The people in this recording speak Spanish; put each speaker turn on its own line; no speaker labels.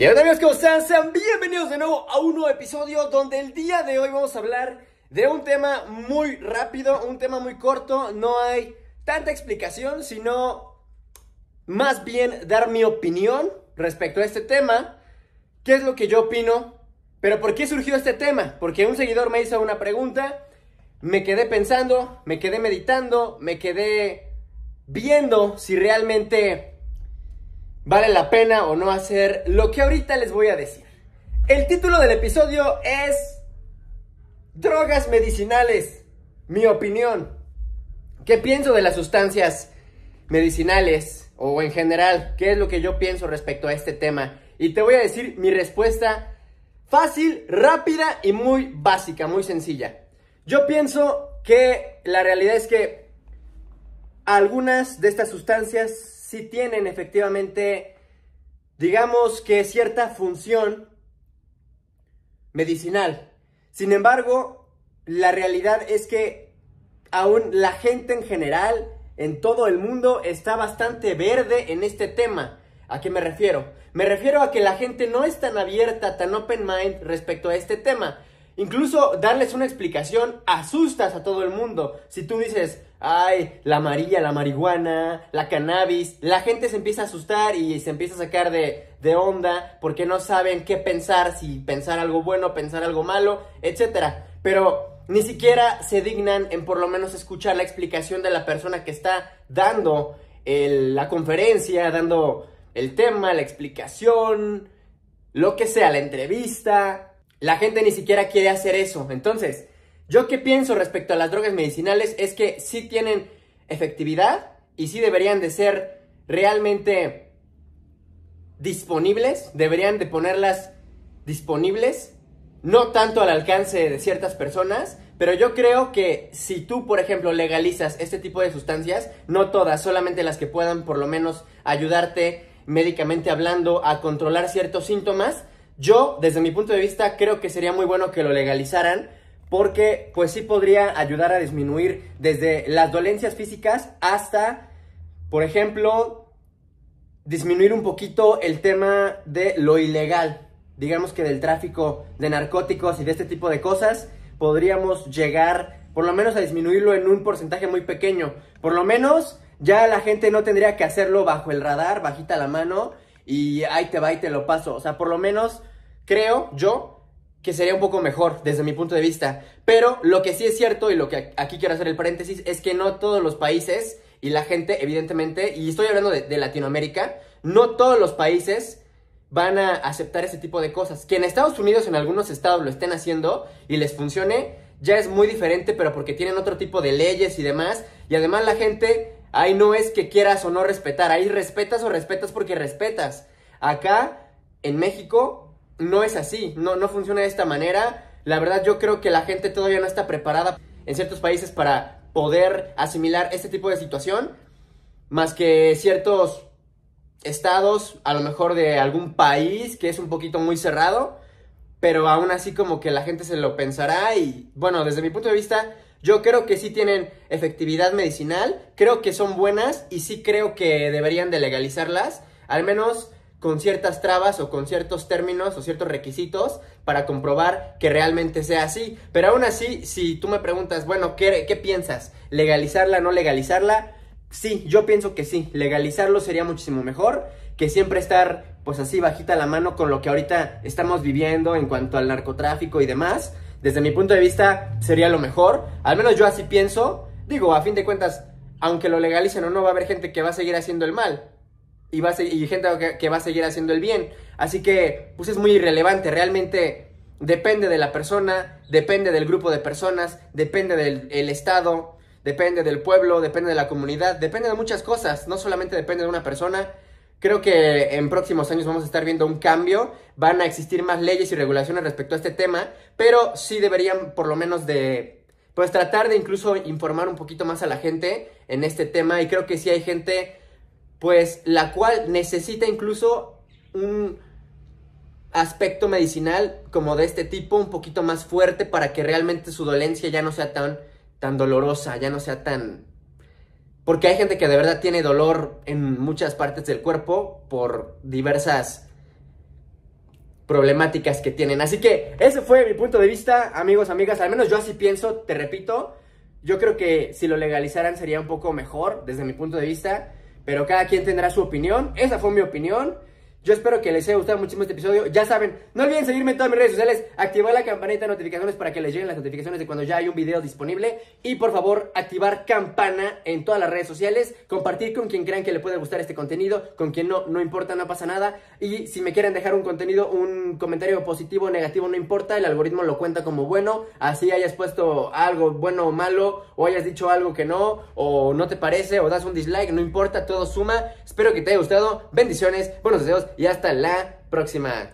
¿Qué onda amigos? ¿Cómo están? Sean bienvenidos de nuevo a un nuevo episodio donde el día de hoy vamos a hablar de un tema muy rápido, un tema muy corto, no hay tanta explicación, sino más bien dar mi opinión respecto a este tema, qué es lo que yo opino, pero ¿por qué surgió este tema? Porque un seguidor me hizo una pregunta, me quedé pensando, me quedé meditando, me quedé viendo si realmente vale la pena o no hacer lo que ahorita les voy a decir. El título del episodio es Drogas medicinales, mi opinión. ¿Qué pienso de las sustancias medicinales o en general? ¿Qué es lo que yo pienso respecto a este tema? Y te voy a decir mi respuesta fácil, rápida y muy básica, muy sencilla. Yo pienso que la realidad es que algunas de estas sustancias si tienen efectivamente, digamos que cierta función medicinal. Sin embargo, la realidad es que aún la gente en general, en todo el mundo, está bastante verde en este tema. ¿A qué me refiero? Me refiero a que la gente no es tan abierta, tan open mind respecto a este tema. Incluso darles una explicación asustas a todo el mundo. Si tú dices, ay, la amarilla, la marihuana, la cannabis, la gente se empieza a asustar y se empieza a sacar de, de onda porque no saben qué pensar, si pensar algo bueno, pensar algo malo, etc. Pero ni siquiera se dignan en por lo menos escuchar la explicación de la persona que está dando la conferencia, dando el tema, la explicación, lo que sea, la entrevista. La gente ni siquiera quiere hacer eso. Entonces, yo qué pienso respecto a las drogas medicinales es que sí tienen efectividad y sí deberían de ser realmente disponibles, deberían de ponerlas disponibles, no tanto al alcance de ciertas personas, pero yo creo que si tú, por ejemplo, legalizas este tipo de sustancias, no todas, solamente las que puedan por lo menos ayudarte médicamente hablando a controlar ciertos síntomas, yo, desde mi punto de vista, creo que sería muy bueno que lo legalizaran porque pues sí podría ayudar a disminuir desde las dolencias físicas hasta, por ejemplo, disminuir un poquito el tema de lo ilegal, digamos que del tráfico de narcóticos y de este tipo de cosas, podríamos llegar por lo menos a disminuirlo en un porcentaje muy pequeño, por lo menos ya la gente no tendría que hacerlo bajo el radar, bajita la mano y ahí te va y te lo paso, o sea, por lo menos creo yo que sería un poco mejor desde mi punto de vista. Pero lo que sí es cierto y lo que aquí quiero hacer el paréntesis es que no todos los países y la gente, evidentemente, y estoy hablando de, Latinoamérica, no todos los países van a aceptar ese tipo de cosas. Que en Estados Unidos, en algunos estados, lo estén haciendo y les funcione, ya es muy diferente, pero porque tienen otro tipo de leyes y demás. Y además la gente, ahí no es que quieras o no respetar, ahí respetas o respetas porque respetas. Acá, en México, no es así, no, no funciona de esta manera. La verdad yo creo que la gente todavía no está preparada en ciertos países para poder asimilar este tipo de situación, más que ciertos estados, a lo mejor de algún país que es un poquito muy cerrado, pero aún así como que la gente se lo pensará y bueno, desde mi punto de vista, yo creo que sí tienen efectividad medicinal, creo que son buenas y sí creo que deberían de legalizarlas, al menos con ciertas trabas o con ciertos términos o ciertos requisitos para comprobar que realmente sea así. Pero aún así, si tú me preguntas, bueno, ¿qué, qué piensas? ¿Legalizarla, no legalizarla? Sí, yo pienso que sí. Legalizarlo sería muchísimo mejor que siempre estar pues así bajita la mano con lo que ahorita estamos viviendo en cuanto al narcotráfico y demás. Desde mi punto de vista sería lo mejor. Al menos yo así pienso. Digo, a fin de cuentas, aunque lo legalicen o no, va a haber gente que va a seguir haciendo el mal y, va a y gente que, va a seguir haciendo el bien. Así que, pues es muy irrelevante, realmente depende de la persona, depende del grupo de personas, depende del estado, depende del pueblo, depende de la comunidad, depende de muchas cosas, no solamente depende de una persona. Creo que en próximos años vamos a estar viendo un cambio, van a existir más leyes y regulaciones respecto a este tema, pero sí deberían por lo menos de, pues tratar de incluso informar un poquito más a la gente en este tema. Y creo que sí hay gente pues la cual necesita incluso un aspecto medicinal como de este tipo, un poquito más fuerte para que realmente su dolencia ya no sea tan, tan dolorosa, ya no sea tan... Porque hay gente que de verdad tiene dolor en muchas partes del cuerpo por diversas problemáticas que tienen. Así que ese fue mi punto de vista, amigos, amigas. Al menos yo así pienso, te repito. Yo creo que si lo legalizaran sería un poco mejor desde mi punto de vista. Pero cada quien tendrá su opinión. Esa fue mi opinión. Yo espero que les haya gustado muchísimo este episodio. Ya saben, no olviden seguirme en todas mis redes sociales, activar la campanita de notificaciones para que les lleguen las notificaciones de cuando ya hay un video disponible. Y por favor, activar campana en todas las redes sociales, compartir con quien crean que le puede gustar este contenido, con quien no, no importa, no pasa nada. Y si me quieren dejar un contenido, un comentario positivo o negativo, no importa, el algoritmo lo cuenta como bueno. Así hayas puesto algo bueno o malo, o hayas dicho algo que no, o no te parece, o das un dislike, no importa, todo suma. Espero que te haya gustado. Bendiciones, buenos deseos y hasta la próxima.